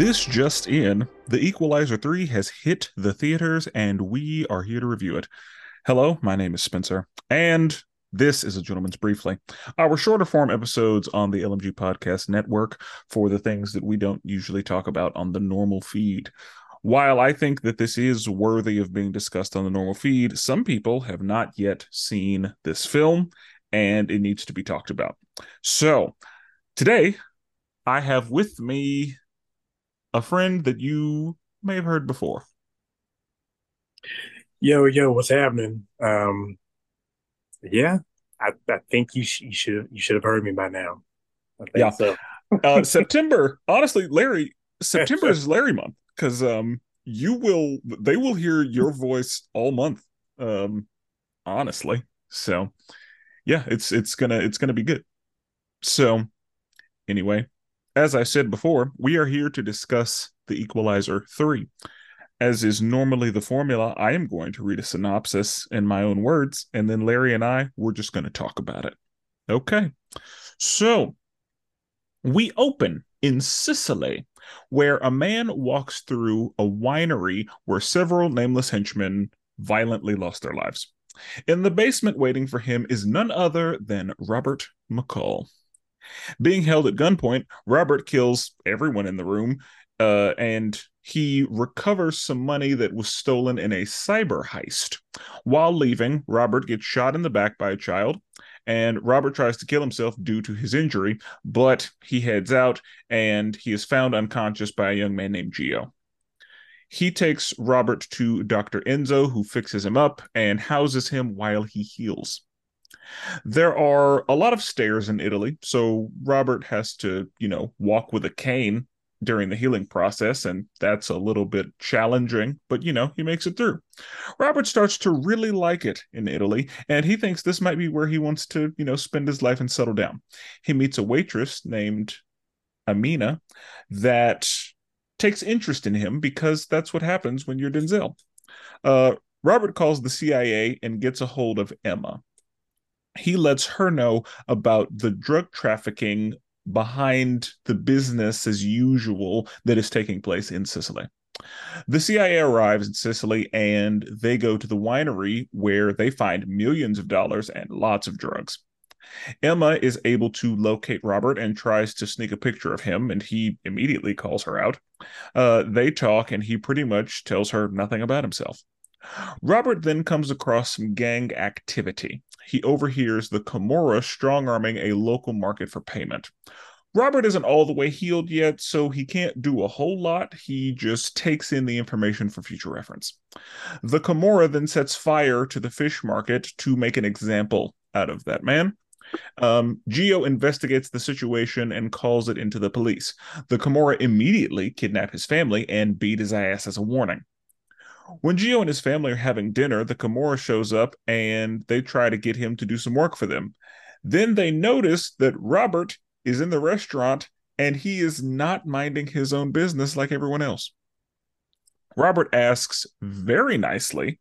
This just in, The Equalizer 3 has hit the theaters and we are here to review it. Hello, my name is Spenser, and this is a Gentleman's Briefly, our shorter form episodes on the LMG Podcast Network for the things that we don't usually talk about on the normal feed. While I think that this is worthy of being discussed on the normal feed, some people have not yet seen this film and it needs to be talked about. So, today I have with me a friend that you may have heard before. Yo, yo, what's happening? Um, yeah, I, I think you, sh- you should you should have heard me by now. yeah. So. uh, September, honestly, Larry, September is Larry month because um you will they will hear your voice all month. Um, honestly, so yeah, it's it's gonna it's gonna be good. So anyway, as I said before, we are here to discuss The Equalizer 3. As is normally the formula, I am going to read a synopsis in my own words, and then Larry and I, we're just going to talk about it. Okay. So, we open in Sicily, where a man walks through a winery where several nameless henchmen violently lost their lives. In the basement waiting for him is none other than Robert McCall. Being held at gunpoint, Robert kills everyone in the room, uh, and he recovers some money that was stolen in a cyber heist. While leaving, Robert gets shot in the back by a child, and Robert tries to kill himself due to his injury, but he heads out and he is found unconscious by a young man named Gio. He takes Robert to Dr. Enzo, who fixes him up and houses him while he heals. There are a lot of stairs in Italy, so Robert has to, you know, walk with a cane during the healing process, and that's a little bit challenging, but you know, he makes it through. Robert starts to really like it in Italy, and he thinks this might be where he wants to, you know, spend his life and settle down. He meets a waitress named Aminah that takes interest in him because that's what happens when you're Denzel. Uh, Robert calls the CIA and gets a hold of Emma he lets her know about the drug trafficking behind the business as usual that is taking place in Sicily. The CIA arrives in Sicily and they go to the winery where they find millions of dollars and lots of drugs. Emma is able to locate Robert and tries to sneak a picture of him, and he immediately calls her out. Uh, they talk, and he pretty much tells her nothing about himself. Robert then comes across some gang activity. He overhears the Camorra strong arming a local market for payment. Robert isn't all the way healed yet, so he can't do a whole lot. He just takes in the information for future reference. The Camorra then sets fire to the fish market to make an example out of that man. Um, Gio investigates the situation and calls it into the police. The Camorra immediately kidnap his family and beat his ass as a warning. When Gio and his family are having dinner, the Camorra shows up and they try to get him to do some work for them. Then they notice that Robert is in the restaurant and he is not minding his own business like everyone else. Robert asks very nicely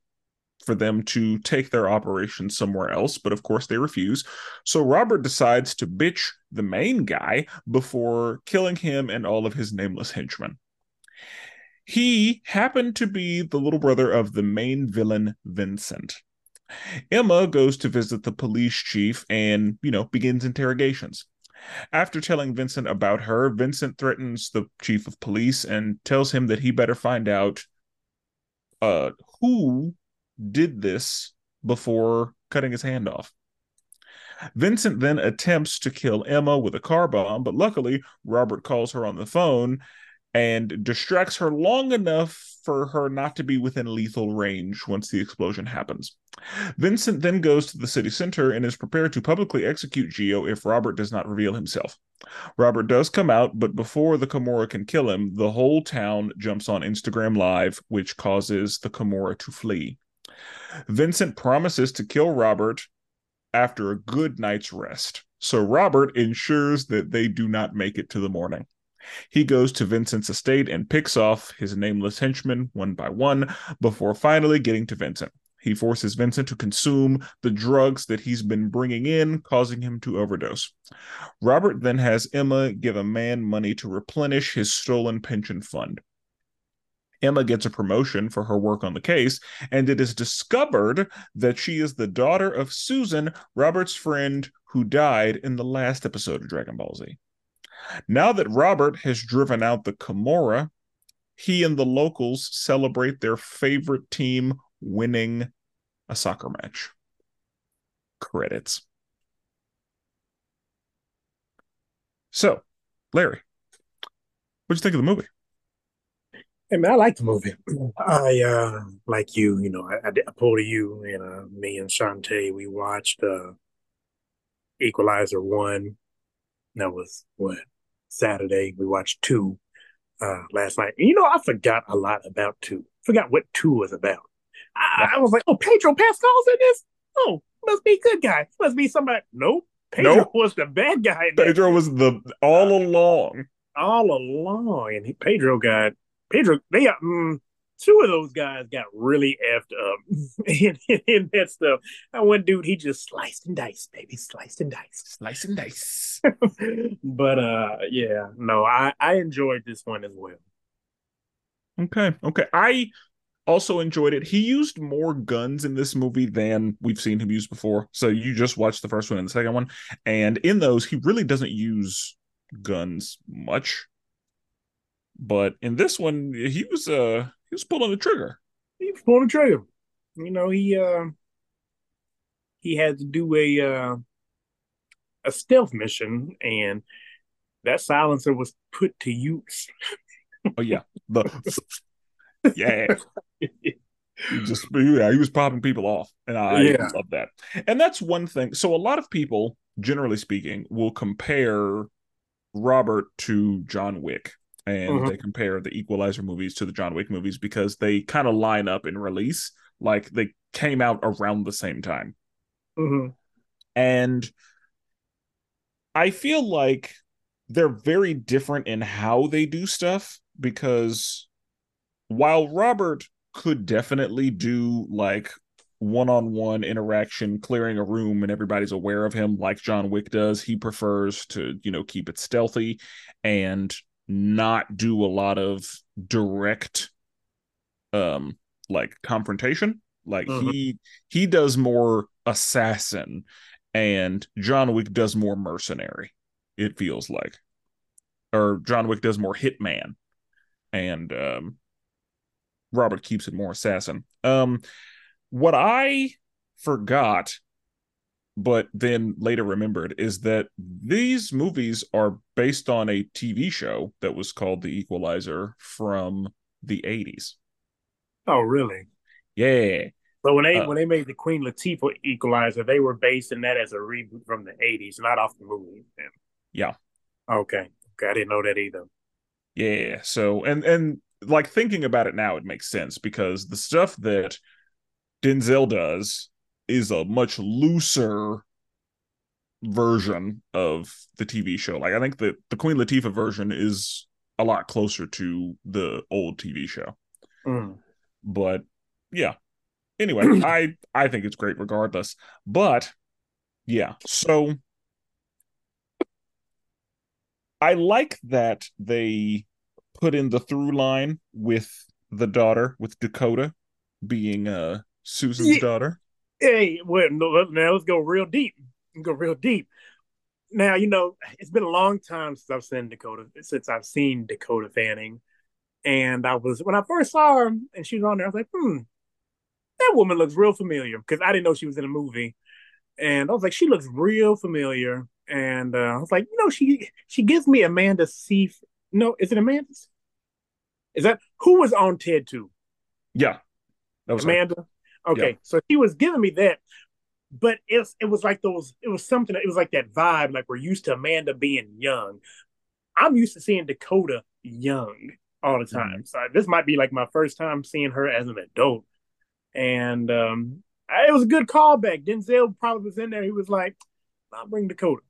for them to take their operation somewhere else, but of course they refuse. So Robert decides to bitch the main guy before killing him and all of his nameless henchmen. He happened to be the little brother of the main villain, Vincent. Emma goes to visit the police chief and, you know, begins interrogations. After telling Vincent about her, Vincent threatens the chief of police and tells him that he better find out uh, who did this before cutting his hand off. Vincent then attempts to kill Emma with a car bomb, but luckily Robert calls her on the phone and distracts her long enough for her not to be within lethal range once the explosion happens. Vincent then goes to the city center and is prepared to publicly execute Gio if Robert does not reveal himself. Robert does come out, but before the Camorra can kill him, the whole town jumps on Instagram Live, which causes the Camorra to flee. Vincent promises to kill Robert after a good night's rest. So Robert ensures that they do not make it to the morning. He goes to Vincent's estate and picks off his nameless henchmen one by one before finally getting to Vincent. He forces Vincent to consume the drugs that he's been bringing in, causing him to overdose. Robert then has Emma give a man money to replenish his stolen pension fund. Emma gets a promotion for her work on the case, and it is discovered that she is the daughter of Susan, Robert's friend who died in the last episode of Dragon Ball Z. Now that Robert has driven out the Camorra, he and the locals celebrate their favorite team winning a soccer match. Credits. So, Larry, what'd you think of the movie? Hey man, I like the movie. I uh like you, you know, I, I pulled you and uh, me and Shantae, we watched uh Equalizer one. That was what Saturday. We watched two uh last night. And, you know, I forgot a lot about two. Forgot what two was about. I, I was like, oh, Pedro Pascal's in this. Oh, must be a good guy. Must be somebody. Nope. Pedro nope. was the bad guy. Pedro was the all along. All along, and he, Pedro got Pedro, they got mm, two of those guys got really effed up in, in, in, that stuff. That one dude, he just sliced and diced, baby, sliced and diced, sliced and diced. but uh, yeah, no, I I enjoyed this one as well. Okay, okay, I also enjoyed it. He used more guns in this movie than we've seen him use before. So you just watched the first one and the second one, and in those, he really doesn't use guns much. But in this one, he was uh he was pulling the trigger. He was pulling the trigger. You know, he uh he had to do a uh a stealth mission and that silencer was put to use. oh yeah. The yeah. he just yeah, he was popping people off. And I yeah. love that. And that's one thing. So a lot of people, generally speaking, will compare Robert to John Wick and mm-hmm. they compare the Equalizer movies to the John Wick movies because they kind of line up in release, like they came out around the same time. Mm-hmm. And I feel like they're very different in how they do stuff because while Robert could definitely do like one-on-one interaction clearing a room and everybody's aware of him like John Wick does he prefers to you know keep it stealthy and not do a lot of direct um like confrontation. Like mm-hmm. he he does more assassin and John Wick does more mercenary it feels like. Or John Wick does more hitman and um Robert keeps it more assassin. Um what I forgot but then later remembered is that these movies are based on a TV show that was called The Equalizer from the 80s. Oh, really? Yeah. But when they uh, when they made the Queen Latifah Equalizer, they were based in that as a reboot from the 80s, not off the movie. Yeah. Okay. Okay, I didn't know that either. Yeah. So and and like thinking about it now, it makes sense because the stuff that Denzel does is a much looser version of the TV show. Like I think that the Queen Latifah version is a lot closer to the old TV show. Mm. But yeah. Anyway, I I think it's great regardless. But yeah, so I like that they put in the through line with the daughter with Dakota being uh Susan's yeah. daughter. Hey, well, now let's go real deep. Go real deep. Now, you know, it's been a long time since I've seen Dakota, since I've seen Dakota Fanning. And I was, when I first saw her and she was on there, I was like, hmm, that woman looks real familiar because I didn't know she was in a movie. And I was like, she looks real familiar. And uh, I was like, you know, she she gives me Amanda Seif. No, is it Amanda? Is that who was on Ted 2? Yeah. That was Amanda. Her. Okay, so he was giving me that, but it's it was like those. It was something. It was like that vibe. Like we're used to Amanda being young. I'm used to seeing Dakota young all the time. Mm-hmm. So this might be like my first time seeing her as an adult, and um, it was a good callback. Denzel probably was in there. He was like, "I'll bring Dakota."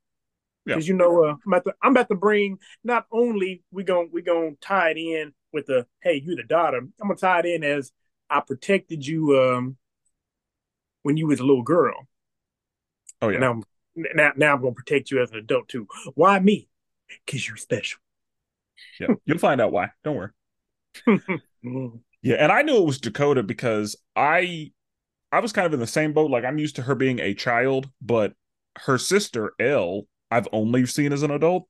because yeah. you know uh, I'm about to I'm about to bring not only we going we gonna tie it in with the hey you're the daughter I'm gonna tie it in as I protected you um when you was a little girl. Oh yeah. Now, now, now I'm gonna protect you as an adult too. Why me? Because you're special. Yeah, you'll find out why. Don't worry. yeah, and I knew it was Dakota because I I was kind of in the same boat. Like I'm used to her being a child, but her sister Elle, I've only seen as an adult.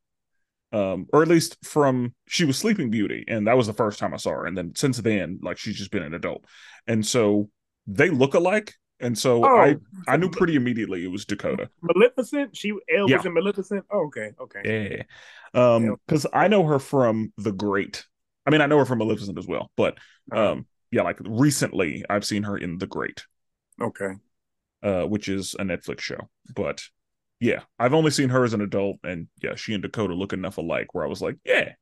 Um, or at least from she was Sleeping Beauty, and that was the first time I saw her. And then since then, like she's just been an adult. And so they look alike. And so oh, I I knew pretty immediately it was Dakota. Maleficent? She Elle yeah. was in Maleficent? Oh, okay, okay. Yeah. Um, because I know her from The Great. I mean, I know her from Maleficent as well, but uh-huh. um, yeah, like recently I've seen her in The Great. Okay. Uh, which is a Netflix show. But yeah, I've only seen her as an adult, and yeah, she and Dakota look enough alike where I was like, yeah,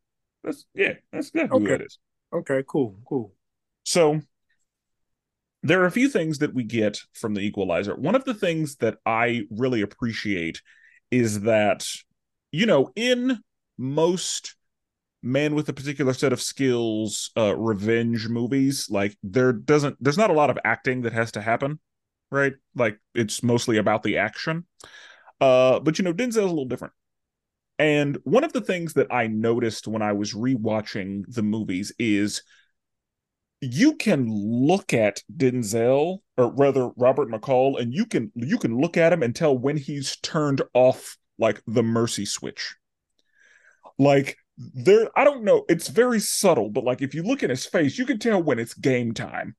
that's yeah, that's exactly okay. who that is. Okay, cool, cool. So there are a few things that we get from the equalizer. One of the things that I really appreciate is that, you know, in most man with a particular set of skills uh revenge movies like there doesn't there's not a lot of acting that has to happen right? Like it's mostly about the action. Uh but you know denzel's a little different. And one of the things that i noticed when i was rewatching the movies is you can look at denzel or rather robert mccall and you can you can look at him and tell when he's turned off like the mercy switch. Like there i don't know it's very subtle but like if you look at his face you can tell when it's game time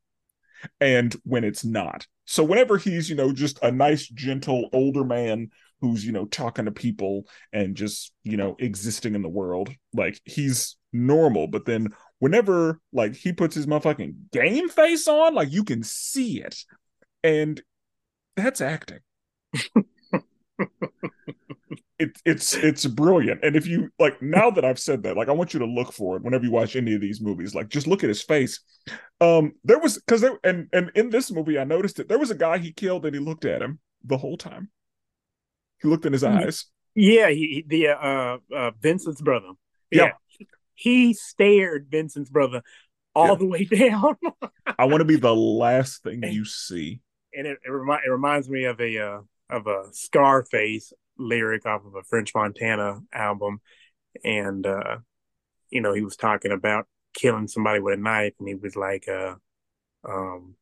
and when it's not. So whenever he's you know just a nice gentle older man who's you know talking to people and just you know existing in the world like he's normal but then whenever like he puts his motherfucking game face on like you can see it and that's acting it, it's it's brilliant. And if you like now that I've said that, like I want you to look for it whenever you watch any of these movies. Like just look at his face. Um, there was because there and and in this movie I noticed it. There was a guy he killed and he looked at him the whole time. He looked in his eyes. Yeah, he the uh uh Vincent's brother. Yeah. yeah. He stared Vincent's brother all yeah. the way down. I want to be the last thing you see. And it it, remi- it reminds me of a uh of a Scarface lyric off of a French Montana album, and uh, you know he was talking about killing somebody with a knife, and he was like, uh, um,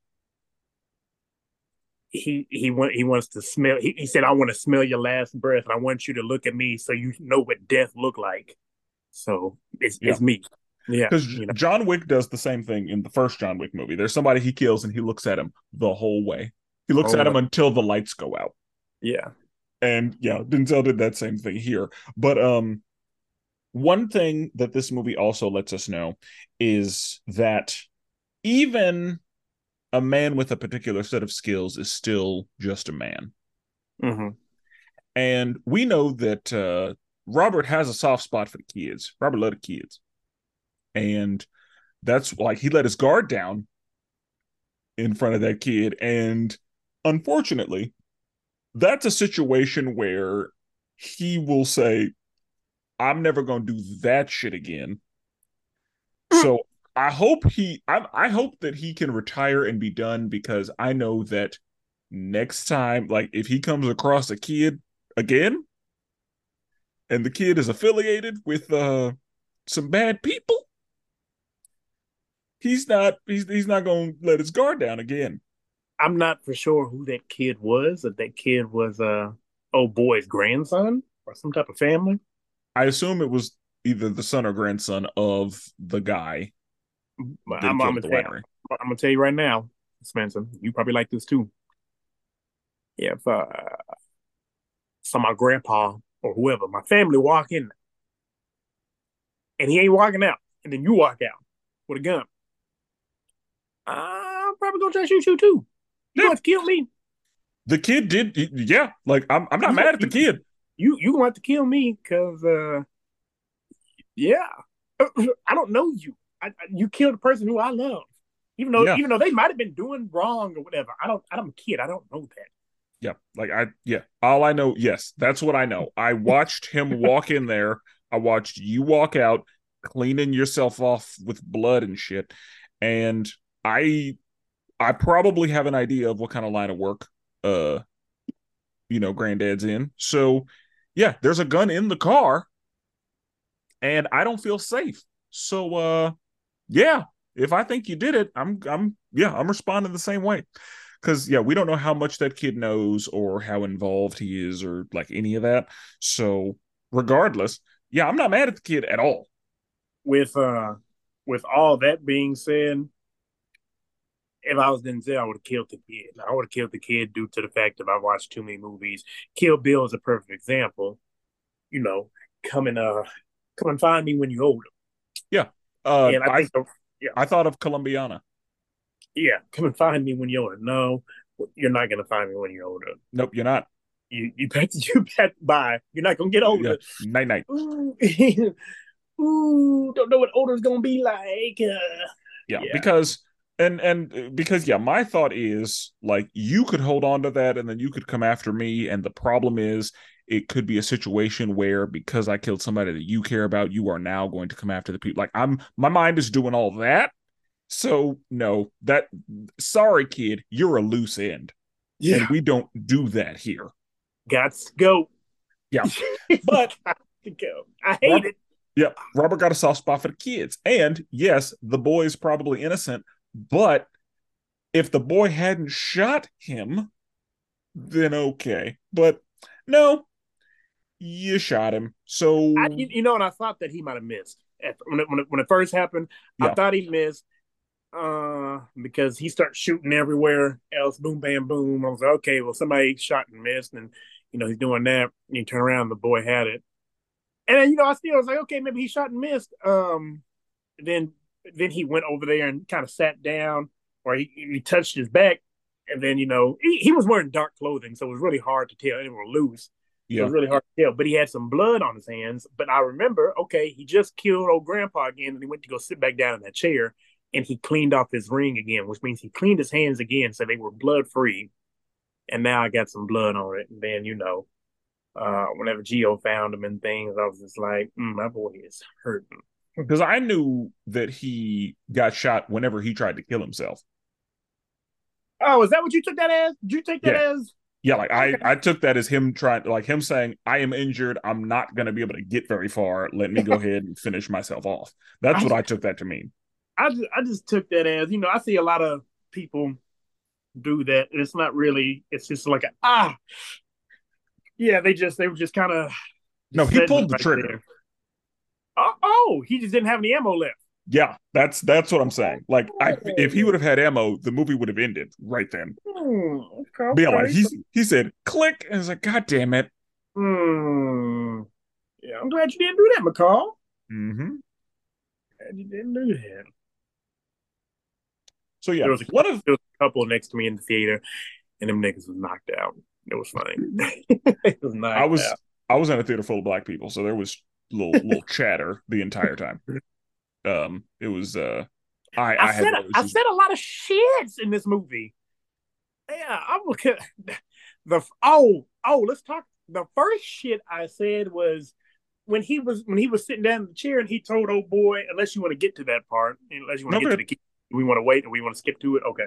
he he want he wants to smell. He, he said, "I want to smell your last breath, and I want you to look at me so you know what death look like." So it's yeah. it's me. Yeah, because you know. John Wick does the same thing in the first John Wick movie. There's somebody he kills, and he looks at him the whole way. He looks oh, at him until the lights go out. Yeah, and yeah, Denzel did that same thing here. But um one thing that this movie also lets us know is that even a man with a particular set of skills is still just a man. Mm-hmm. And we know that uh, Robert has a soft spot for the kids. Robert loved the kids. And that's like he let his guard down in front of that kid. And unfortunately, that's a situation where he will say, I'm never going to do that shit again. Mm. So I hope he, I, I hope that he can retire and be done because I know that next time, like if he comes across a kid again, and the kid is affiliated with uh some bad people, he's not he's he's not gonna let his guard down again. I'm not for sure who that kid was. If that kid was uh old boy's grandson or some type of family. I assume it was either the son or grandson of the guy. I'm, I'm, gonna tell, I'm, gonna tell you right now, Spenser. You probably like this too. If uh, some my grandpa or whoever, my family walk in, and he ain't walking out, and then you walk out with a gun, I'm probably gonna try to shoot you too. You yeah. want to kill me? The kid did, yeah. Like I'm, I'm not you, mad at the kid. You, you want to kill me because, uh, yeah, I don't know you. I, you killed a person who I love, even though, yeah. even though they might have been doing wrong or whatever. I don't, I'm a kid. I don't know that. Yeah, like I, yeah. All I know, yes, that's what I know. I watched him walk in there. I watched you walk out, cleaning yourself off with blood and shit, and I I probably have an idea of what kind of line of work uh you know granddad's in so yeah there's a gun in the car and i don't feel safe so uh yeah if i think you did it i'm i'm yeah i'm responding the same way because yeah we don't know how much that kid knows or how involved he is or like any of that so regardless yeah i'm not mad at the kid at all with uh with all that being said if I was Denzel, I would have killed the kid. I would have killed the kid due to the fact that I watched too many movies. Kill Bill is a perfect example. You know, come and uh, come and find me when you're older. Yeah, uh, and I, I, think, yeah. I thought of Colombiana. Yeah, come and find me when you're older. No, you're not gonna find me when you're older. Nope, you're not. You you bet you bet bye. You're not gonna get older. Yeah. Night night. Ooh, Ooh, don't know what older's gonna be like. Uh, yeah, yeah, because and and because yeah my thought is like you could hold on to that and then you could come after me and the problem is it could be a situation where because i killed somebody that you care about you are now going to come after the people like i'm my mind is doing all that so no that sorry kid you're a loose end yeah. and we don't do that here gots go yeah but to go i hate Robert, it yeah robert got a soft spot for the kids and yes the boy is probably innocent but if the boy hadn't shot him, then okay. But no, you shot him. So I, you know, and I thought that he might have missed when it, when it, when it first happened. Yeah. I thought he missed uh, because he starts shooting everywhere else. Boom, bam, boom. I was like, okay, well, somebody shot and missed, and you know he's doing that. And you turn around, the boy had it, and then you know I still was like, okay, maybe he shot and missed. Um, then then he went over there and kind of sat down, or he, he touched his back, and then you know he, he was wearing dark clothing, so it was really hard to tell. And were loose. Yeah. It was really hard to tell, but he had some blood on his hands. But I remember, okay, he just killed old grandpa again, and he went to go sit back down in that chair, and he cleaned off his ring again, which means he cleaned his hands again, so they were blood free. And now I got some blood on it, and then you know, uh, whenever Gio found him and things, I was just like, mm, my boy is hurting because I knew that he got shot whenever he tried to kill himself. Oh, is that what you took that as? Did you take that yeah. as? Yeah, like. I, I took that as him trying, like him saying, "I am injured. I'm not going to be able to get very far. Let me go ahead and finish myself off." That's I, what I took that to mean. I just, I just took that as you know, I see a lot of people do that, and it's not really. It's just like a ah, yeah. They just they were just kind of. No, he pulled the right trigger. Oh, oh, he just didn't have any ammo left. Yeah, that's that's what I'm saying. Like, I, if he would have had ammo, the movie would have ended right then. Hmm, okay. yeah, like he he said, "Click," and it's like, "God damn it!" Hmm. Yeah, I'm glad you didn't do that, McCall. Mm-hmm. Glad you didn't do that. So yeah, there was a, one of there was a couple next to me in the theater, and them niggas was knocked out. It was funny. it was I was out. I was in a theater full of black people, so there was little little chatter the entire time. Um, it was uh, I I, I said I said a lot of shits in this movie. Yeah, I'm looking the oh oh let's talk. The first shit I said was when he was when he was sitting down in the chair and he told old boy, unless you want to get to that part, unless you want to get to the we want to wait and we want to skip to it. Okay.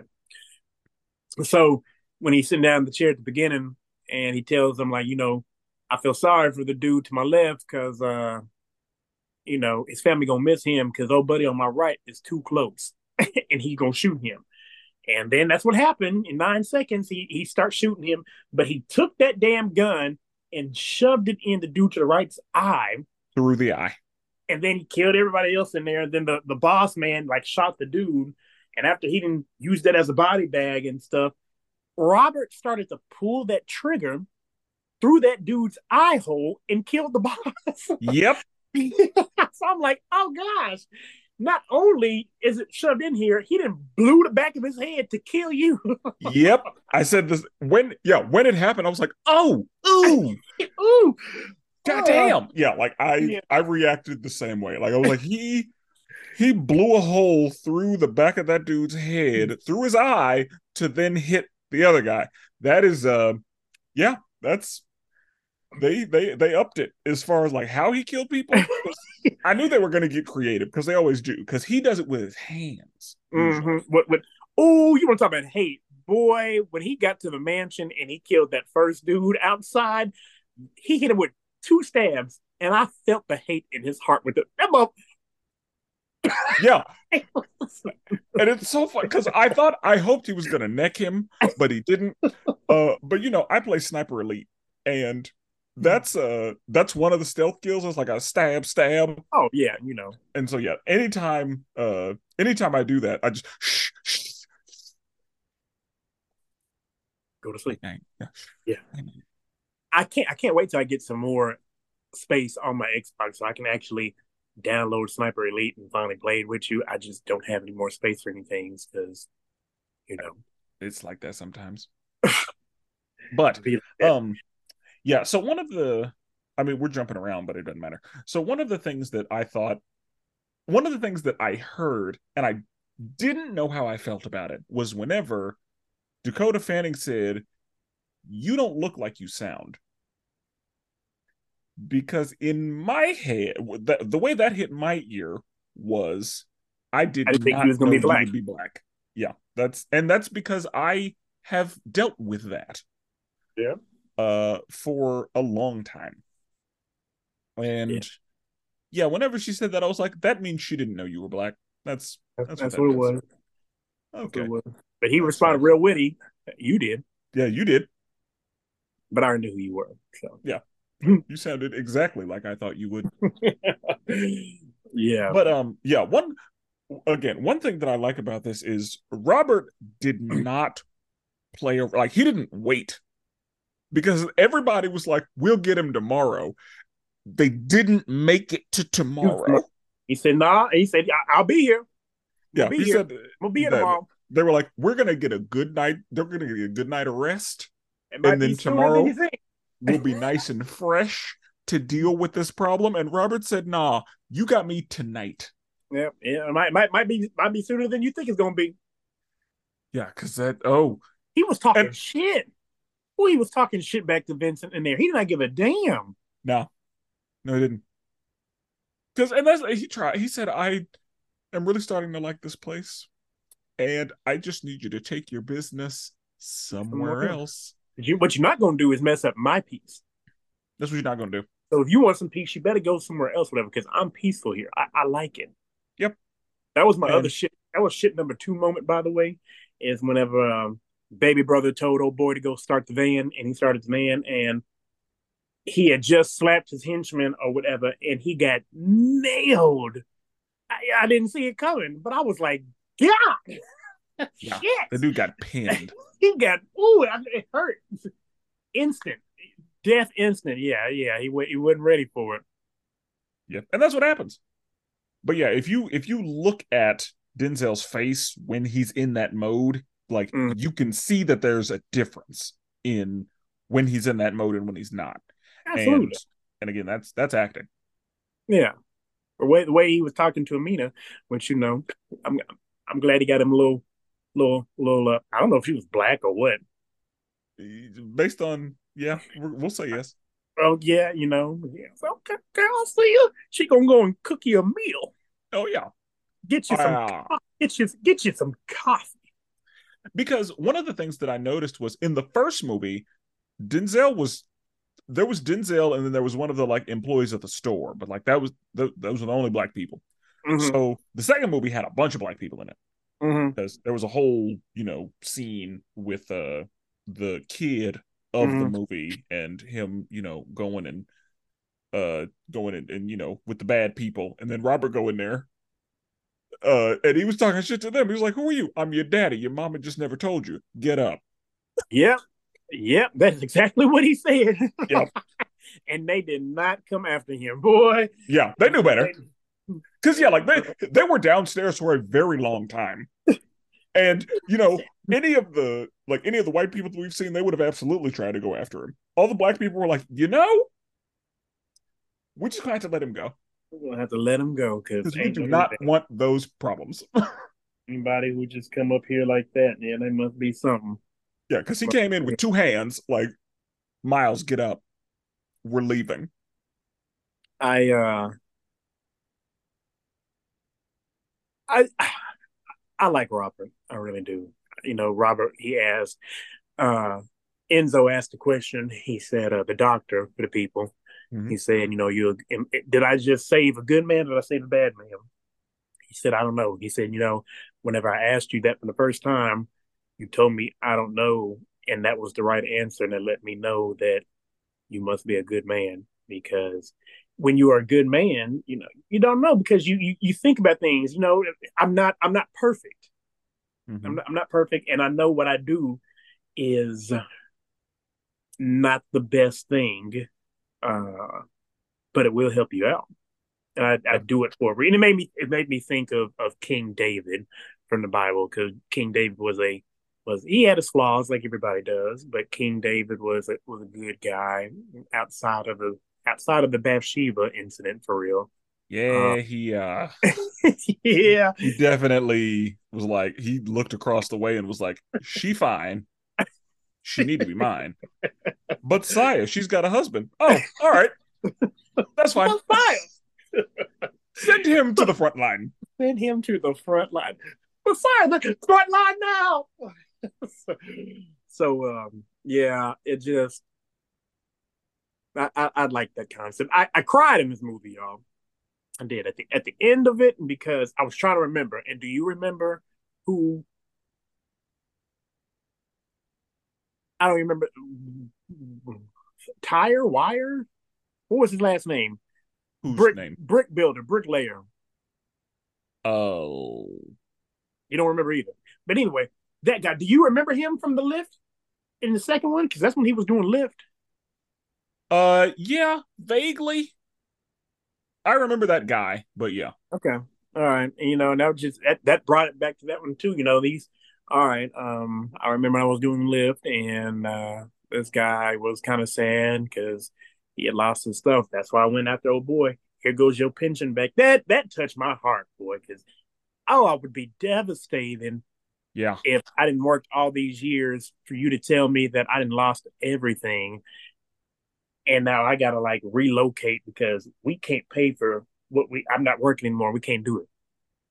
So when he's sitting down in the chair at the beginning and he tells them like, you know, I feel sorry for the dude to my left because, uh, you know, his family gonna miss him because old buddy on my right is too close, and he gonna shoot him. And then that's what happened. In nine seconds, he he starts shooting him, but he took that damn gun and shoved it in the dude to the right's eye through the eye. And then he killed everybody else in there. And then the, the boss man like shot the dude. And after he didn't use that as a body bag and stuff, Robert started to pull that trigger through that dude's eye hole and killed the boss. Yep. so I'm like, oh gosh. Not only is it shoved in here, he didn't blew the back of his head to kill you. yep. I said this when yeah, when it happened, I was like, oh, ooh. ooh. God damn. Yeah, like I yeah. I reacted the same way. Like I was like, he he blew a hole through the back of that dude's head, through his eye, to then hit the other guy. That is uh yeah, that's they they they upped it as far as like how he killed people. I knew they were going to get creative because they always do. Because he does it with his hands. Mm-hmm. What? What? Oh, you want to talk about hate? boy, when he got to the mansion and he killed that first dude outside, he hit him with two stabs, and I felt the hate in his heart with it. yeah, and it's so fun because I thought I hoped he was gonna neck him, but he didn't. Uh, but you know, I play Sniper Elite, and that's uh that's one of the stealth kills. It's like a stab, stab. Oh yeah, you know. And so yeah, anytime uh anytime I do that, I just shh, shh. go to sleep. Yeah. yeah. I can't I can't wait till I get some more space on my Xbox so I can actually download Sniper Elite and finally play it with you. I just don't have any more space for anything because you know it's like that sometimes. but um yeah, so one of the I mean we're jumping around, but it doesn't matter. So one of the things that I thought one of the things that I heard and I didn't know how I felt about it was whenever Dakota Fanning said, You don't look like you sound. Because in my head, the, the way that hit my ear was I did I didn't think he was going to be black. Be black. Yeah, that's and that's because I have dealt with that. Yeah. Uh, for a long time. And yeah. yeah. whenever she said that, I was like, that means she didn't know you were black. That's that's, that's what, what, it was. Okay. It was. But he responded real witty. You did. Yeah, you did. But I already knew who you were. So yeah, you sounded exactly like I thought you would. yeah. But um, yeah. One again, one thing that I like about this is Robert did not play over. Like he didn't wait because everybody was like, "We'll get him tomorrow." They didn't make it to tomorrow. He said, "Nah." He said, "I'll be here." I'll yeah, be he here. said, "We'll be here tomorrow." they were like, "We're gonna get a good night. They're gonna get a good night of rest, and then tomorrow we'll be nice and fresh to deal with this problem." And Robert said, "Nah, you got me tonight." Yeah, yeah, might might might be might be sooner than you think it's gonna be. Yeah, because that oh, he was talking and, shit. Oh, he was talking shit back to Vincent in there. He did not give a damn. No, no, he didn't. Because and that's he tried. He said, "I am really starting to like this place." and I just need you to take your business somewhere else. You, what you're not going to do is mess up my peace. That's what you're not going to do. So if you want some peace, you better go somewhere else, whatever, because I'm peaceful here. I, I, like it. Yep. That was my and, other shit. That was shit number two moment, by the way, is whenever um, baby brother told old boy to go start the van, and he started the van, and he had just slapped his henchman or whatever, and he got nailed. I, I didn't see it coming, but I was like, God. Yeah, Shit. The dude got pinned. He got ooh, it hurt. Instant death, instant. Yeah, yeah. He he wasn't ready for it. Yeah, and that's what happens. But yeah, if you if you look at Denzel's face when he's in that mode, like mm. you can see that there's a difference in when he's in that mode and when he's not. Absolutely. And, and again, that's that's acting. Yeah. The way the way he was talking to Aminah, which you know, I'm I'm glad he got him a little, little, little. Uh, I don't know if she was black or what. Based on yeah, we'll say yes. Oh yeah, you know, yeah. So, okay, I'll see you. She gonna go and cook you a meal. Oh yeah, get you some. Get you get you some coffee. Because one of the things that I noticed was in the first movie, Denzel was there was Denzel, and then there was one of the like employees at the store, but like that was the, those were the only black people. Mm-hmm. So the second movie had a bunch of black people in it mm-hmm. because there was a whole you know scene with uh the kid of mm-hmm. the movie and him you know going and uh going in and you know with the bad people and then Robert go in there uh and he was talking shit to them. He was like who are you? I'm your daddy. Your mama just never told you. Get up. Yep. Yep. That's exactly what he said. Yep. And they did not come after him boy. Yeah. They knew better because yeah, like they they were downstairs for a very long time, and you know any of the like any of the white people that we've seen, they would have absolutely tried to go after him. All the black people were like, you know, we just gonna have to let him go. We're gonna have to let him go because we do not want those problems. Anybody who just come up here like that, yeah, they must be something. Yeah, because he came in with two hands, like Miles, get up, we're leaving. I uh I I like Robert. I really do. you know, Robert, he asked, uh, Enzo asked a question. He said, uh, the doctor for the people, mm-hmm. he said, you know, you did I just save a good man? Or did I save a bad man? He said, I don't know. He said, you know, whenever I asked you that for the first time, you told me I don't know, and that was the right answer, and it let me know that you must be a good man because when you are a good man, you know, you don't know because you you, you think about things. You know, I'm not I'm not perfect. Mm-hmm. I'm, not, I'm not perfect, and I know what I do is not the best thing, uh, but it will help you out. And I, I do it for a reason. It made me it made me think of of King David from the Bible because King David was a was he had his flaws like everybody does, but King David was a, was a good guy outside of the outside of the Bathsheba incident for real. Yeah, um, he uh yeah. He definitely was like he looked across the way and was like, She fine. She need to be mine. But Saya, she's got a husband. Oh, all right. That's fine. Well, Send him to the front line. Send him to the front line. Messiah, the front line now. so, so um, yeah, it just I, I, I like that concept. I, I cried in this movie, y'all. I did at the at the end of it because I was trying to remember. And do you remember who? I don't remember. Tire Wire. What was his last name? Whose brick, name? Brick builder, bricklayer. Oh, you don't remember either. But anyway, that guy. Do you remember him from the Lyft in the second one? Because that's when he was doing Lyft. Uh, yeah, vaguely. I remember that guy, but yeah. Okay, all right. And, you know, that just that, that brought it back to that one too. You know, these. All right. Um, I remember I was doing Lyft, and uh, this guy was kind of sad because he had lost his stuff. That's why I went after old boy. Here goes your pension back. That that touched my heart, boy, because oh, I would be devastated. Yeah. If I didn't work all these years for you to tell me that I didn't lost everything, and now I gotta like relocate because we can't pay for what we. I'm not working anymore. We can't do it.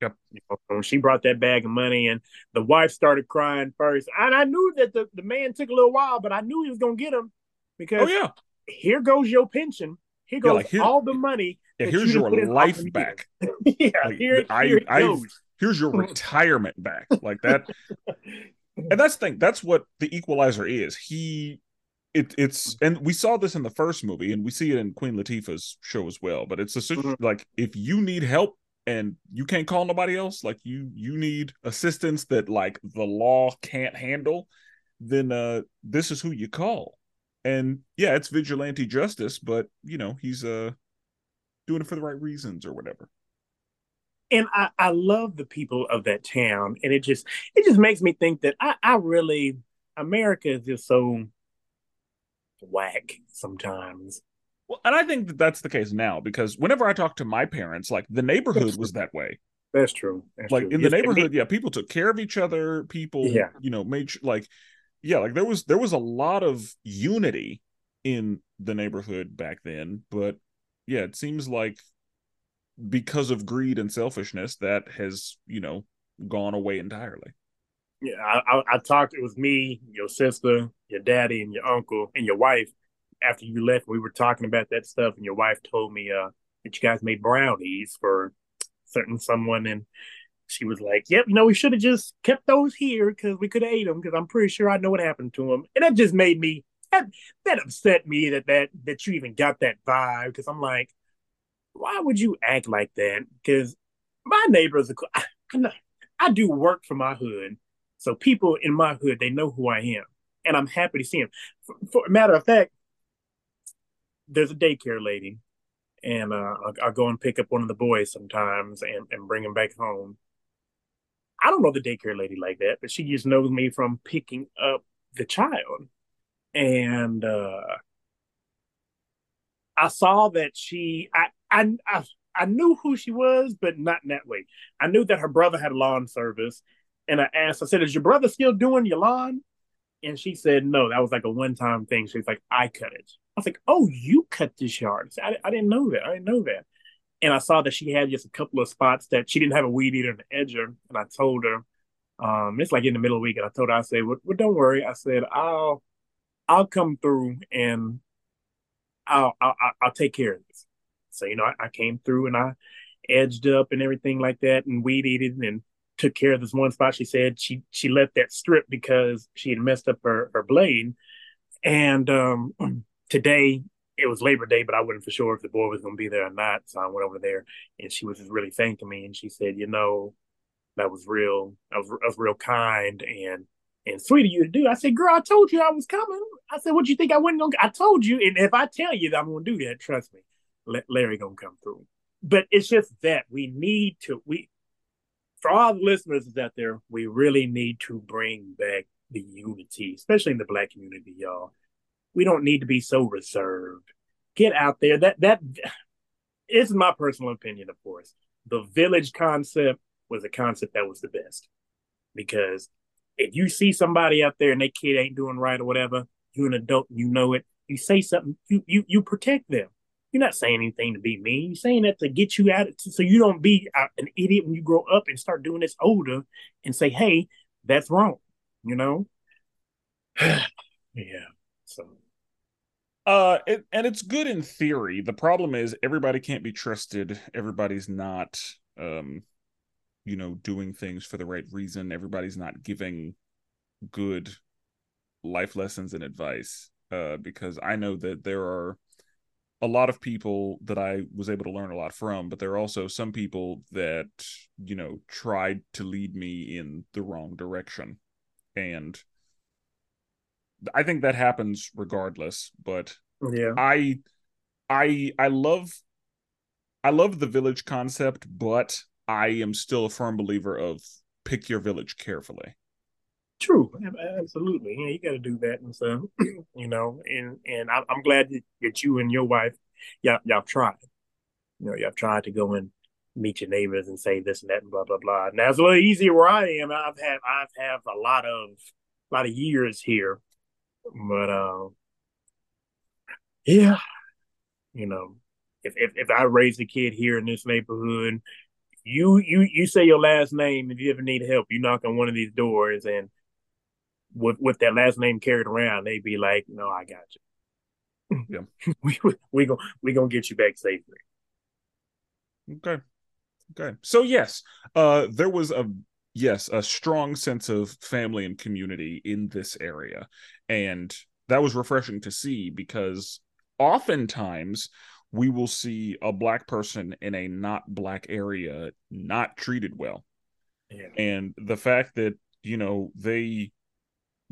Yep. You know, she brought that bag of money, and the wife started crying first. And I knew that the, the man took a little while, but I knew he was gonna get him because. Oh yeah. Here goes your pension. Here goes yeah, like here, all the money. Yeah, here's you your life back. yeah, like, here, I, here it goes here's your retirement back like that and that's the thing that's what the equalizer is he it, it's and we saw this in the first movie and we see it in queen latifah's show as well but it's a mm-hmm. like if you need help and you can't call nobody else like you you need assistance that like the law can't handle then uh this is who you call and yeah it's vigilante justice but you know he's uh doing it for the right reasons or whatever and I, I love the people of that town and it just it just makes me think that I, I really america is just so whack sometimes well and i think that that's the case now because whenever i talk to my parents like the neighborhood was that way that's true that's like true. in the neighborhood yeah people took care of each other people yeah. you know made like yeah like there was there was a lot of unity in the neighborhood back then but yeah it seems like because of greed and selfishness that has you know gone away entirely yeah I, I, I talked it was me your sister your daddy and your uncle and your wife after you left we were talking about that stuff and your wife told me uh that you guys made brownies for certain someone and she was like yep you know we should have just kept those here because we could have ate them because i'm pretty sure i know what happened to them and that just made me that, that upset me that that that you even got that vibe because i'm like why would you act like that? Because my neighbors, are, I, I do work for my hood, so people in my hood they know who I am, and I'm happy to see them. For, for matter of fact, there's a daycare lady, and uh, I'll, I'll, go and pick up one of the boys sometimes and, and bring him back home. I don't know the daycare lady like that, but she just knows me from picking up the child, and uh, I saw that she I, I I I knew who she was, but not in that way. I knew that her brother had lawn service, and I asked, I said, "Is your brother still doing your lawn?" And she said, "No, that was like a one-time thing." She's like, "I cut it." I was like, "Oh, you cut this yard?" I, I didn't know that. I didn't know that. And I saw that she had just a couple of spots that she didn't have a weed eater and an edger, and I told her, Um, it's like in the middle of the week, and I told her, I said, well, well don't worry. I said, I'll I'll come through and I'll I'll, I'll take care of this. So you know, I, I, came through and I edged up and everything like that, and weed eated and took care of this one spot. She said she she let that strip because she had messed up her her blade, and um, today it was Labor Day, but I wasn't for sure if the boy was going to be there or not. So I went over there, and she was just really thanking me, and she said, you know, that was real, I was, that was real kind and and sweet of you to do. I said, girl, I told you I was coming. I said, what you think I wasn't going I told you. And if I tell you that I'm going to do that, trust me, Larry going to come through. But it's just that we need to, we, for all the listeners out there, we really need to bring back the unity, especially in the black community, y'all. We don't need to be so reserved. Get out there. That, that is my personal opinion, of course. The village concept was a concept that was the best because if you see somebody out there and their kid ain't doing right or whatever, you're an adult, and you know it. You say something, you you you protect them. You're not saying anything to be mean. You're saying that to get you out, of so you don't be an idiot when you grow up and start doing this older, and say, "Hey, that's wrong." You know. yeah. So. Uh, it, and it's good in theory. The problem is everybody can't be trusted. Everybody's not um you know doing things for the right reason everybody's not giving good life lessons and advice uh, because i know that there are a lot of people that i was able to learn a lot from but there are also some people that you know tried to lead me in the wrong direction and i think that happens regardless but yeah i i i love i love the village concept but I am still a firm believer of pick your village carefully. True, absolutely. Yeah, you got to do that and so you know. And and I, am glad that you and your wife, y'all, y'all tried. You know, y'all tried to go and meet your neighbors and say this and that and blah blah blah. Now it's a little easier where I am. I've had I've have a lot of a lot of years here, but uh, yeah, you know, if if if I raised a kid here in this neighborhood you you you say your last name if you ever need help. You knock on one of these doors, and with with that last name carried around, they'd be like, "No, I got you. Yeah, we we gonna we gonna get you back safely." Okay, okay. So yes, uh, there was a yes a strong sense of family and community in this area, and that was refreshing to see because oftentimes we will see a black person in a not black area not treated well. Yeah. And the fact that, you know, they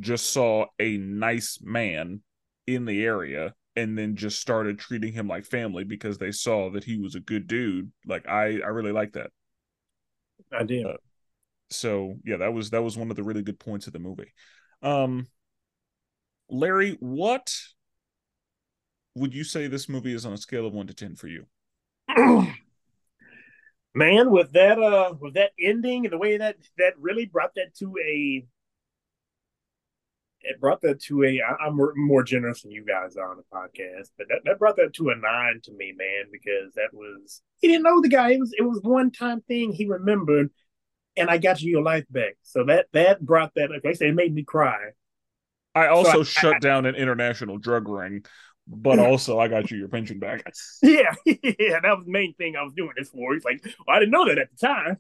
just saw a nice man in the area and then just started treating him like family because they saw that he was a good dude. Like I I really like that. I did. Uh, so yeah, that was that was one of the really good points of the movie. Um Larry, what would you say this movie is on a scale of one to ten for you? Man, with that uh with that ending and the way that that really brought that to a it brought that to a I'm more generous than you guys are on the podcast, but that, that brought that to a nine to me, man, because that was he didn't know the guy. It was it was one time thing he remembered, and I got you your life back. So that that brought that like I said, it made me cry. I also so I, shut I, down an international drug ring but also I got you your pension back. Yeah, yeah, that was the main thing I was doing this for. He's like, well, I didn't know that at the time.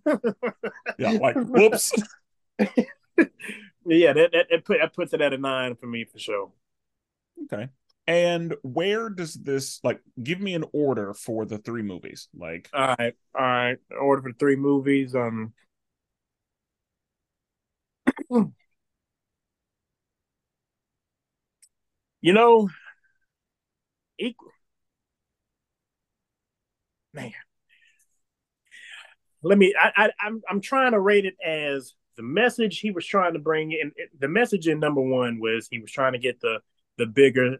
yeah, like whoops. Yeah, that that, that, put, that puts it at a nine for me for sure. Okay. And where does this like give me an order for the three movies? Like All right, all right. Order for three movies. Um you know, equal. Man, let me. I, I I'm I'm trying to rate it as the message he was trying to bring in. The message in number one was he was trying to get the the bigger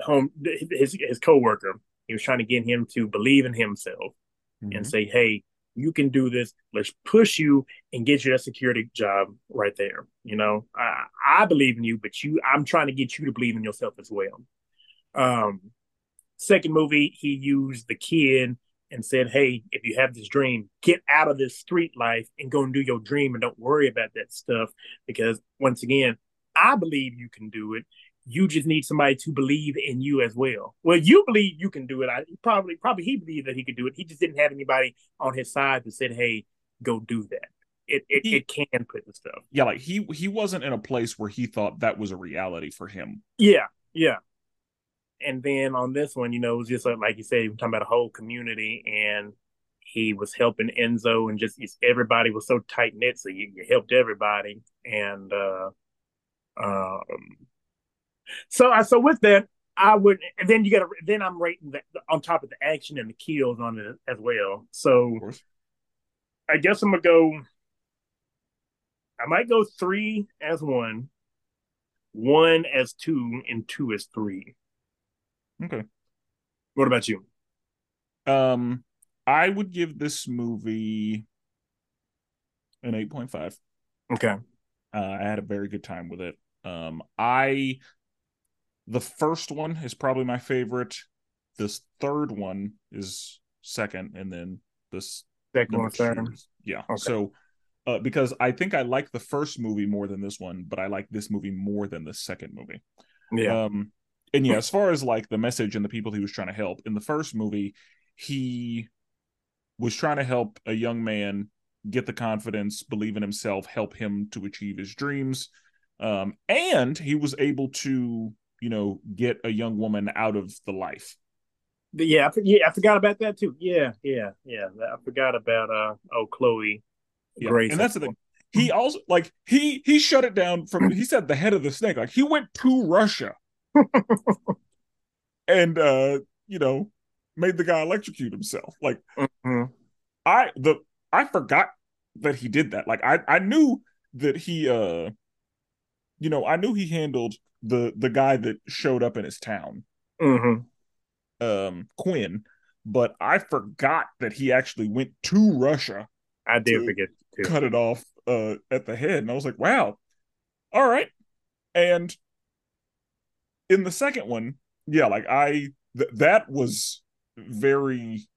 home his his coworker. He was trying to get him to believe in himself mm-hmm. and say, "Hey, you can do this. Let's push you and get you that security job right there. You know, I, I believe in you, but you, I'm trying to get you to believe in yourself as well. Um, second movie, he used the kid and said, Hey, if you have this dream, get out of this street life and go and do your dream and don't worry about that stuff. Because once again, I believe you can do it. You just need somebody to believe in you as well. Well, you believe you can do it. I probably probably he believed that he could do it. He just didn't have anybody on his side that said, Hey, go do that. It it, he, it can put the stuff. Yeah, like he he wasn't in a place where he thought that was a reality for him. Yeah, yeah and then on this one, you know, it was just like, like you said, we're talking about a whole community, and he was helping Enzo, and just everybody was so tight knit, so you, you, helped everybody, and uh, um, so I so with that, I would, and then you got to, then I'm rating that on top of the action and the kills on it as well. So I guess I'm gonna go. I might go three as one, one as two, and two as three. Okay. What about you? Um, I would give this movie an eight point five. Okay. Uh, I had a very good time with it. Um, I the first one is probably my favorite. This third one is second, and then this second one third. Yeah. Okay. So, uh, because I think I like the first movie more than this one, but I like this movie more than the second movie. Yeah. Um, and yeah, as far as like the message and the people he was trying to help in the first movie, he was trying to help a young man get the confidence, believe in himself, help him to achieve his dreams. Um, and he was able to, you know, get a young woman out of the life. Yeah, I, yeah, I forgot about that too. Yeah, yeah, yeah. I forgot about uh oh Chloe yeah. Grace. And that's the thing. He also like he he shut it down from he said the head of the snake. Like he went to Russia and uh, you know, made the guy electrocute himself. Like mm-hmm. I the I forgot that he did that. Like I I knew that he uh you know, I knew he handled the the guy that showed up in his town. Mm-hmm. Um Quinn, but I forgot that he actually went to Russia. I did forget to cut it off uh at the head and I was like, "Wow. All right." And in the second one, yeah, like I th- that was very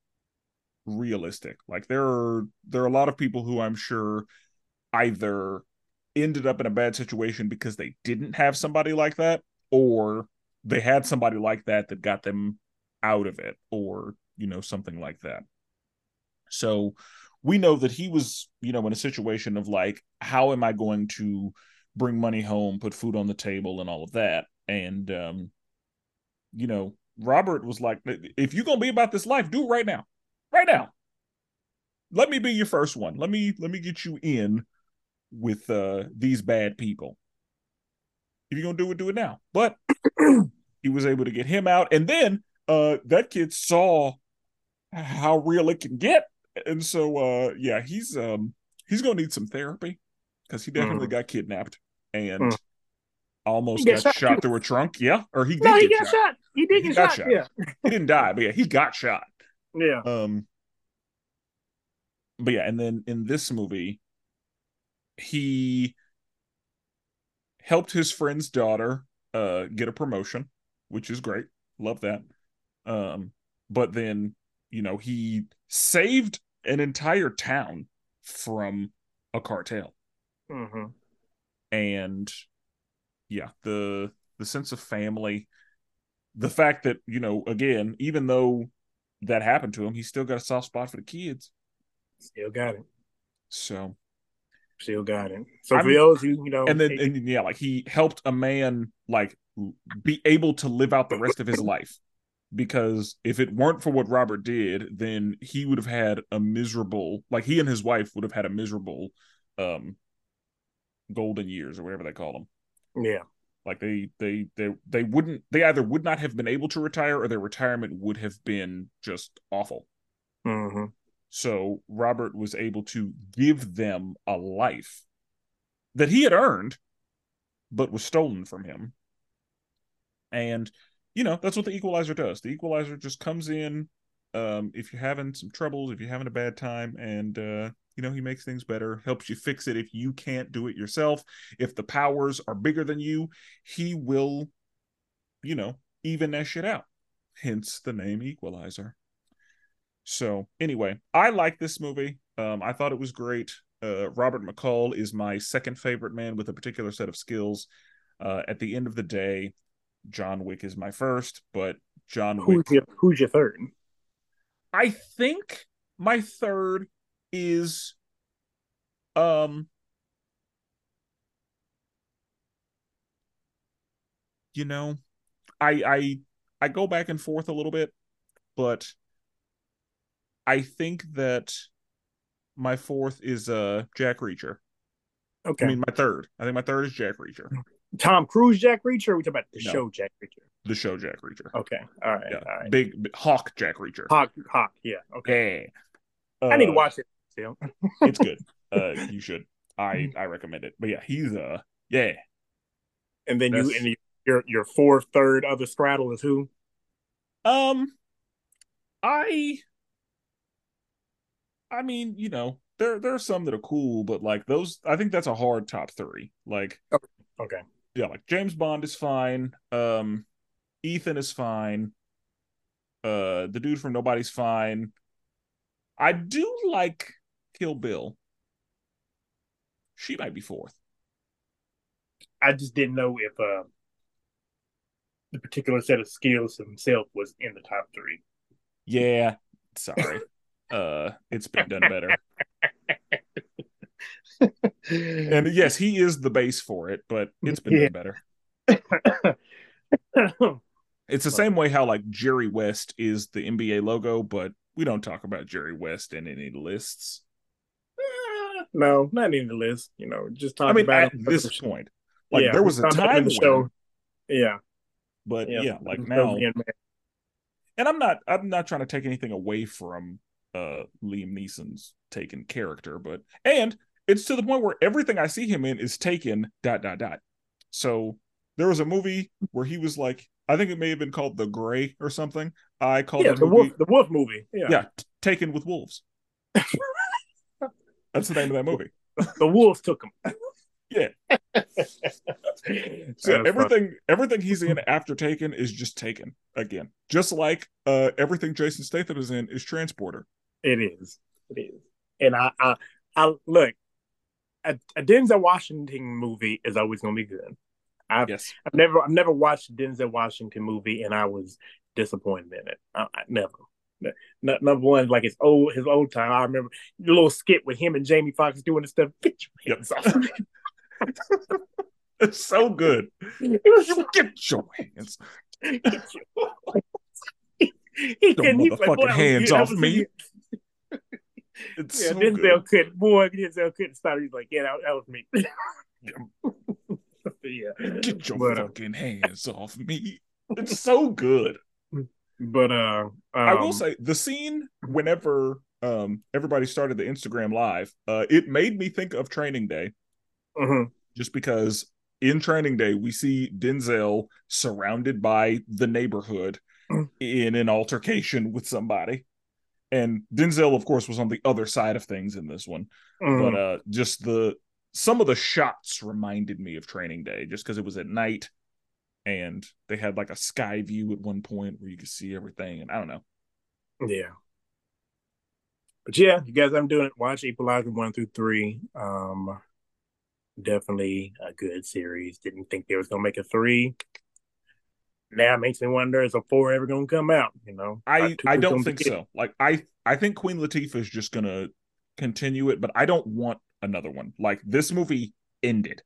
realistic. Like there are there are a lot of people who I'm sure either ended up in a bad situation because they didn't have somebody like that or they had somebody like that that got them out of it or you know something like that. So we know that he was, you know, in a situation of like how am I going to bring money home, put food on the table and all of that and um you know robert was like if you're gonna be about this life do it right now right now. Let me be your first one. Let me let me get you in with uh these bad people. If you're gonna do it do it now. But he was able to get him out. And then uh that kid saw how real it can get. And so uh yeah he's um he's gonna need some therapy because he definitely mm. got kidnapped. And mm almost got shot, shot through a trunk. Yeah, or he. No, he got shot. shot. He did he get shot. shot. Yeah, he didn't die, but yeah, he got shot. Yeah. Um. But yeah, and then in this movie, he helped his friend's daughter uh get a promotion, which is great. Love that. Um, but then you know he saved an entire town from a cartel. Mm-hmm. And yeah, the the sense of family, the fact that you know, again, even though that happened to him, he still got a soft spot for the kids. Still got it. So, still got it. So I for mean, those you you know, and then and yeah, like he helped a man like be able to live out the rest of his life. Because if it weren't for what Robert did, then he would have had a miserable, like he and his wife would have had a miserable, um, golden years or whatever they call them. Yeah. Like they they they they wouldn't they either would not have been able to retire or their retirement would have been just awful. Mm-hmm. So Robert was able to give them a life that he had earned, but was stolen from him. And you know that's what the Equalizer does. The Equalizer just comes in um, if you're having some troubles, if you're having a bad time, and uh, you know he makes things better helps you fix it if you can't do it yourself if the powers are bigger than you he will you know even that shit out hence the name equalizer So anyway, I like this movie. Um, I thought it was great. Uh, Robert McCall is my second favorite man with a particular set of skills. Uh, at the end of the day, John Wick is my first, but John who's Wick. Your, who's your third? I think my third is um you know I I I go back and forth a little bit, but I think that my fourth is uh Jack Reacher. Okay. I mean my third. I think my third is Jack Reacher. Tom Cruise Jack Reacher, we talk about the No. show Jack Reacher? The show Jack Reacher. Okay. All right. yeah. All right. Big, big Hawk Jack Reacher. Hawk Hawk, yeah. Okay. Yeah. I need to Uh, watch it still. it's good. Uh you should. I I recommend it. But yeah, he's uh yeah. And then you and your your fourth, third other straddle is who? Um, I, I mean, you know, there there are some that are cool, but like those, I think that's a hard top three. Like, Okay. yeah, like James Bond is fine. Um, Ethan is fine. Uh, the dude from Nobody's fine. I do like Kill Bill. She might be fourth. I just didn't know if uh, the particular set of skills himself was in the top three. Yeah, sorry. uh, it's been done better. And yes, he is the base for it, but it's been Yeah. done better. It's the same way how like Jerry West is the NBA logo, but we don't talk about Jerry West in any lists. no, not in the list. You know, just talk I mean, about at this point, like Yeah, there was a time the when, show. Yeah, but yeah, yeah, like now, and I'm not, I'm not trying to take anything away from uh Liam Neeson's taken character, but and it's to the point where everything I see him in is taken dot dot dot. So there was a movie where he was like, I think it may have been called The Grey or something. I called Yeah, the movie, wolf, the wolf movie. Yeah, yeah, T- Taken with Wolves. That's the name of that movie. the wolves took him. Yeah. So everything everything he's in after Taken is just Taken again. Just like uh everything Jason Statham is in is Transporter. It is. It is. And I, I, I look. A, a Denzel Washington movie is always going to be good. I've, Yes. I've never, I've never watched Denzel Washington movie, and I was disappointed in it. I, I never. N- number one, like his old, his old time. I remember the little skit with him and Jamie Foxx doing the stuff. Get your hands off me. It's so good. It was get your hands. Get your- he couldn't. Like, motherfucking "Boy, hands off me." It's Yeah, so Denzel good. couldn't. Boy, Denzel couldn't stop. He's like, yeah, that, that was me. Yeah, Get your but, uh, fucking hands off me. It's so good. but uh, um, I will say the scene whenever um everybody started the Instagram live, uh it made me think of training day mhm. just because in training day we see Denzel surrounded by the neighborhood Mm. in an altercation with somebody. And Denzel of course was on the other side of things in this one. But uh just the some of the shots reminded me of training day just because it was at night and they had like a sky view at one point where you could see everything and I don't know. yeah. But yeah, you guys, I'm doing it. Watch Equalizer one through three. Um, definitely a good series. Didn't think they was gonna make a three. Now it makes me wonder: is a four ever gonna come out? You know, I I don't think so. Like I I think Queen Latifah is just gonna continue it, but I don't want another one. Like this movie ended.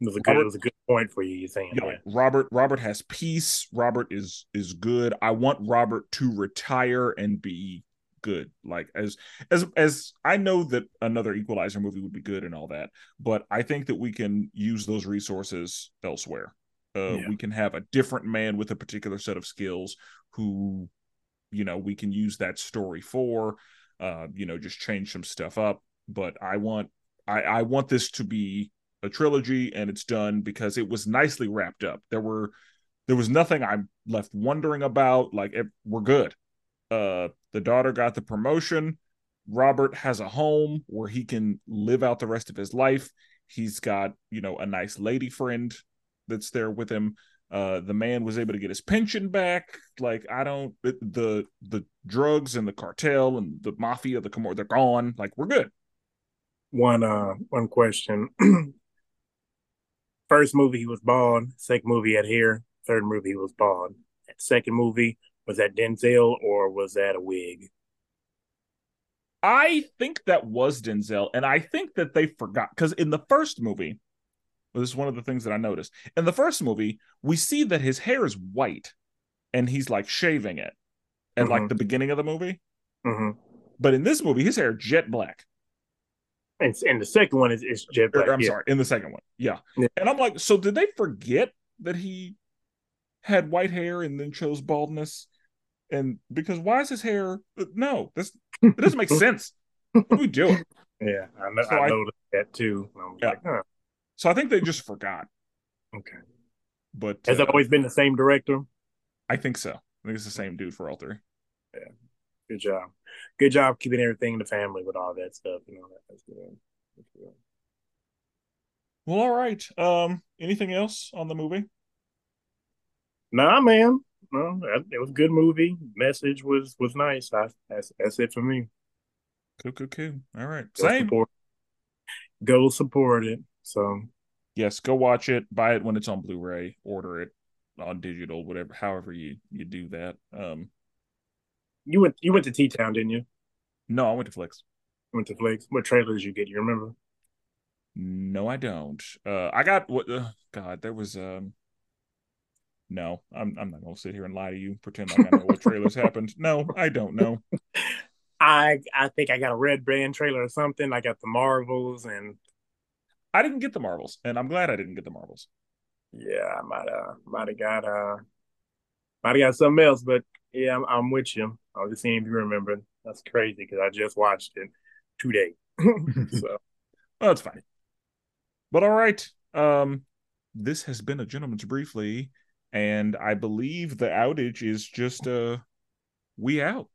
It was a good. Robert- It was a good point for you. You saying yeah. Robert Robert has peace. Robert is is good. I want Robert to retire and be good. Like as as as I know that another Equalizer movie would be good and all that, but I think that we can use those resources elsewhere. Uh, Yeah. We can have a different man with a particular set of skills who, you know, we can use that story for. Uh, you know, just change some stuff up. But I want I I want this to be a trilogy and it's done because it was nicely wrapped up. There were there was nothing I'm left wondering about. Like it, we're good. Uh, the daughter got the promotion. Robert has a home where he can live out the rest of his life. He's got you know a nice lady friend that's there with him. uh, the man was able to get his pension back. Like I don't the the drugs and the cartel and the mafia, the Camorra, they're gone. Like we're good. One uh one question. First movie he was bald. Second movie had hair. Third movie he was bald. That second movie was that Denzel or was that a wig? I think that was Denzel, and I think that they forgot because in the first movie, this is one of the things that I noticed. In the first movie, we see that his hair is white and he's like shaving it at mm-hmm. like the beginning of the movie. Mm-hmm. But in this movie, his hair jet black. And, and the second one is, is jet black. I'm yeah. sorry, in the second one. Yeah. yeah. And I'm like, so did they forget that he had white hair and then chose baldness? And because why is his hair? No, this it doesn't make sense. What are we doing? Yeah, I, know, so I noticed that too. yeah. Like, huh. So I think they just forgot. Okay. But has uh, it always been the same director? I think so. I think it's the same dude for all three. Yeah. Good job. Good job keeping everything in the family with all that stuff. You know that's good. That's good. Well, all right. Um, anything else on the movie? Nah, man. No, it was a good movie. Message was was nice. I, that's that's it for me. Cool, cool, cool. All right. Go Same. Support. Go support it. So yes, go watch it. Buy it when it's on Blu-ray. Order it on digital, whatever. However you you do that. Um, you went you went to T Town, didn't you? No, I went to Flicks. Went to Flicks. What trailers did you get? You remember? No, I don't. Uh, I got what? Uh, God, there was um. No, I'm I'm not gonna sit here and lie to you. Pretend like I know what trailers happened. No, I don't know. I I think I got a red band trailer or something. I got the Marvels and I didn't get the marbles, and I'm glad I didn't get the marbles. Yeah, I might uh might have got uh might have got something else, but yeah, I'm, I'm with you. I was just seeing if you remember. That's crazy because I just watched it today. so well, that's fine. But all right. Um this has been a gentleman's briefly, and I believe the outage is just uh we out.